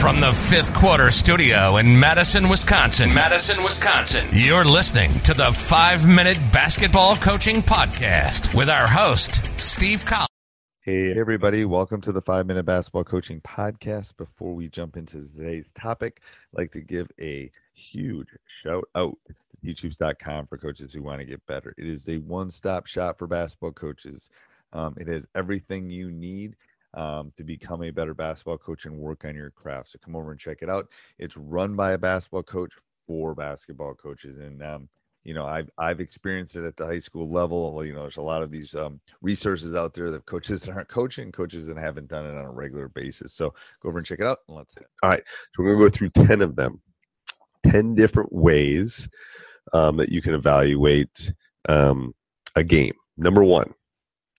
From the fifth quarter studio in Madison, Wisconsin. Madison, Wisconsin. You're listening to the five minute basketball coaching podcast with our host, Steve Collins. Hey, everybody, welcome to the five minute basketball coaching podcast. Before we jump into today's topic, I'd like to give a huge shout out to teachhoops.com for coaches who want to get better. It is a one stop shop for basketball coaches. Um, it has everything you need um, to become a better basketball coach and work on your craft. So come over and check it out. It's run by a basketball coach for basketball coaches, and um, you know I've I've experienced it at the high school level. You know, there's a lot of these um, resources out there that coaches that aren't coaching, coaches that haven't done it on a regular basis. So go over and check it out, and let's. All right, so we're gonna go through ten of them, ten different ways um, that you can evaluate um, a game. Number one,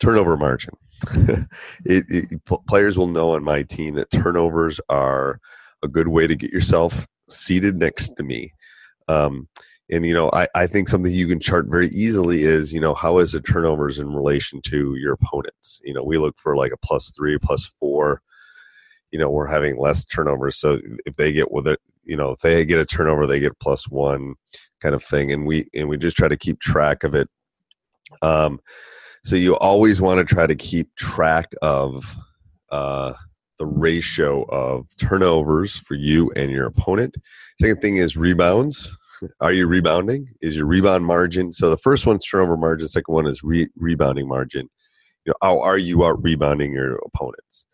turnover margin. it, it, players will know on my team that turnovers are a good way to get yourself seated next to me. Um, and you know, I, I think something you can chart very easily is you know how is the turnovers in relation to your opponents. You know, we look for like a plus three, plus four. You know, we're having less turnovers, so if they get with it, you know, if they get a turnover, they get plus one, kind of thing, and we and we just try to keep track of it. Um, so you always want to try to keep track of uh, the ratio of turnovers for you and your opponent. Second thing is rebounds. Are you rebounding? Is your rebound margin? So the first one's turnover margin. Second one is re- rebounding margin. You know, how are you out rebounding your opponents?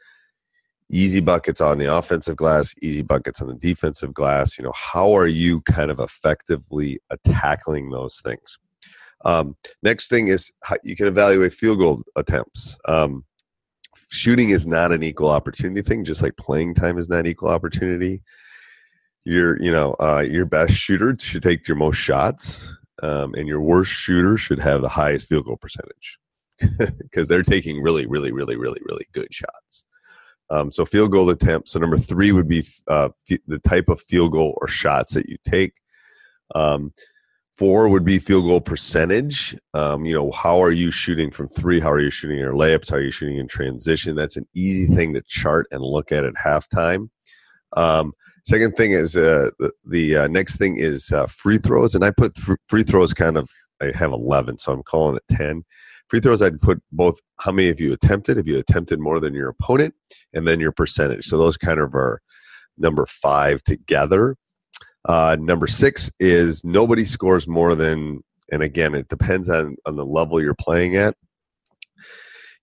Easy buckets on the offensive glass, easy buckets on the defensive glass. You know, how are you kind of effectively tackling those things? Um, next thing is you can evaluate field goal attempts. Um, shooting is not an equal opportunity thing, just like playing time is not equal opportunity. Your, you know, uh, your best shooter should take your most shots, um, and your worst shooter should have the highest field goal percentage because they're taking really, really, really, really, really good shots. Um, so field goal attempts. So number three would be uh, f- the type of field goal or shots that you take. Um, Four would be field goal percentage. Um, you know, how are you shooting from three? How are you shooting your layups? How are you shooting in transition? That's an easy thing to chart and look at at halftime. Um, second thing is uh, the, the uh, next thing is uh, free throws, and I put th- free throws kind of. I have eleven, so I'm calling it ten. Free throws, I'd put both how many of you attempted, if you attempted more than your opponent, and then your percentage. So those kind of are number five together. Uh, number six is nobody scores more than, and again, it depends on, on the level you're playing at.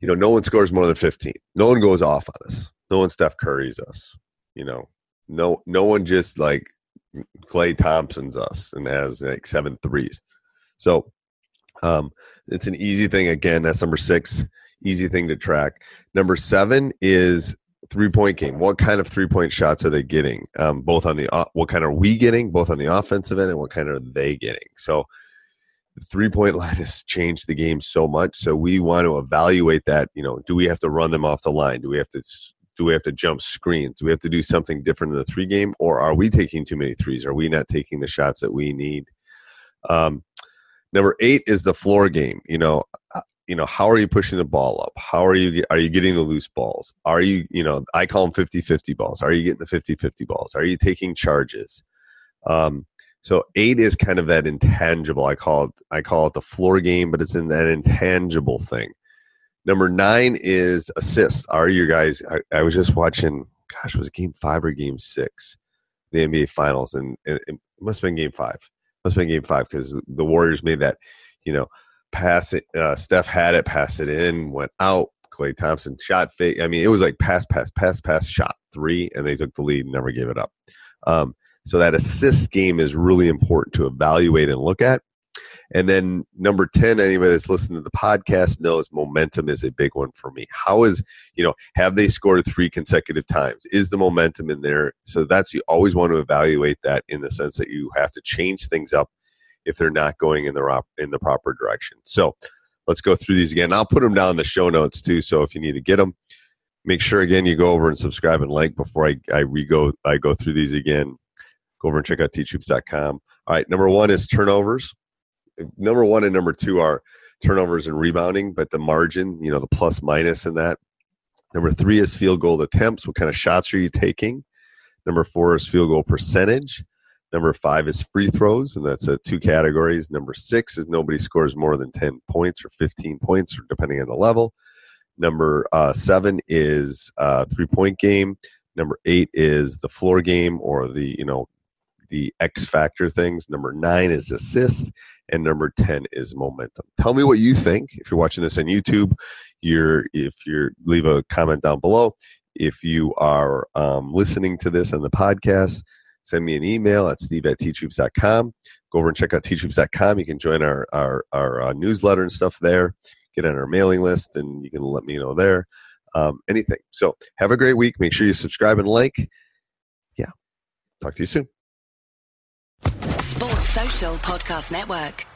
You know, no one scores more than 15. No one goes off on us. No one Steph Curry's us. You know, no no one just like Klay Thompson's us and has like seven threes. So um, it's an easy thing. Again, that's number six. Easy thing to track. Number seven is three point game. What kind of three point shots are they getting? Um, both on the what kind are we getting? Both on the offensive end and what kind are they getting? So the three point line has changed the game so much. So we want to evaluate that. You know, do we have to run them off the line? Do we have to do we have to jump screens? Do we have to do something different in the three game, or are we taking too many threes? Are we not taking the shots that we need? Um, number eight is the floor game. You know, you know how are you pushing the ball up? How are you are you getting the loose balls? Are you you know i call them 50-50 balls. Are you getting the 50-50 balls? Are you taking charges? Um, so eight is kind of that intangible i call it i call it the floor game but it's in that intangible thing. Number nine is assists. Are you guys i, I was just watching gosh was it game five or game six? The nba finals and, and it must have been game five. Must have been game five because the warriors made that you know pass it. Uh, Steph had it, pass it in, went out. Klay Thompson shot fake. I mean, it was like pass, pass, pass, pass, shot three, and they took the lead and never gave it up. Um, so that assist game is really important to evaluate and look at. And then number 10, anybody that's listening to the podcast knows momentum is a big one for me. How is, you know, have they scored three consecutive times? Is the momentum in there? So that's, you always want to evaluate that in the sense that you have to change things up if they're not going in the, in the proper direction. So let's go through these again. I'll put them down in the show notes too. So if you need to get them, make sure again you go over and subscribe and like before I, I re-go I go through these again. Go over and check out teachhoops.com. All right, number one is turnovers. Number one and number two are turnovers and rebounding, but the margin, you know, the plus minus in that. Number three is field goal attempts. What kind of shots are you taking? Number four is field goal percentage. Number five is free throws, and that's uh, two categories. Number six is nobody scores more than 10 points or 15 points, depending on the level. Number uh, seven is uh, three point game. Number eight is the floor game or the you know the X factor things. Number nine is assists, and number ten is momentum. Tell me what you think. If you're watching this on YouTube, you're if you're leave a comment down below. If you are um, listening to this on the podcast, send me an email at steve at teachhoops.com. Go over and check out teachhoops.com. You can join our our, our uh, newsletter and stuff there get on our mailing list, and you can let me know there. Um, anything. So have a great week. Make sure you subscribe and like. Yeah. Talk to you soon. Sports Social Podcast Network.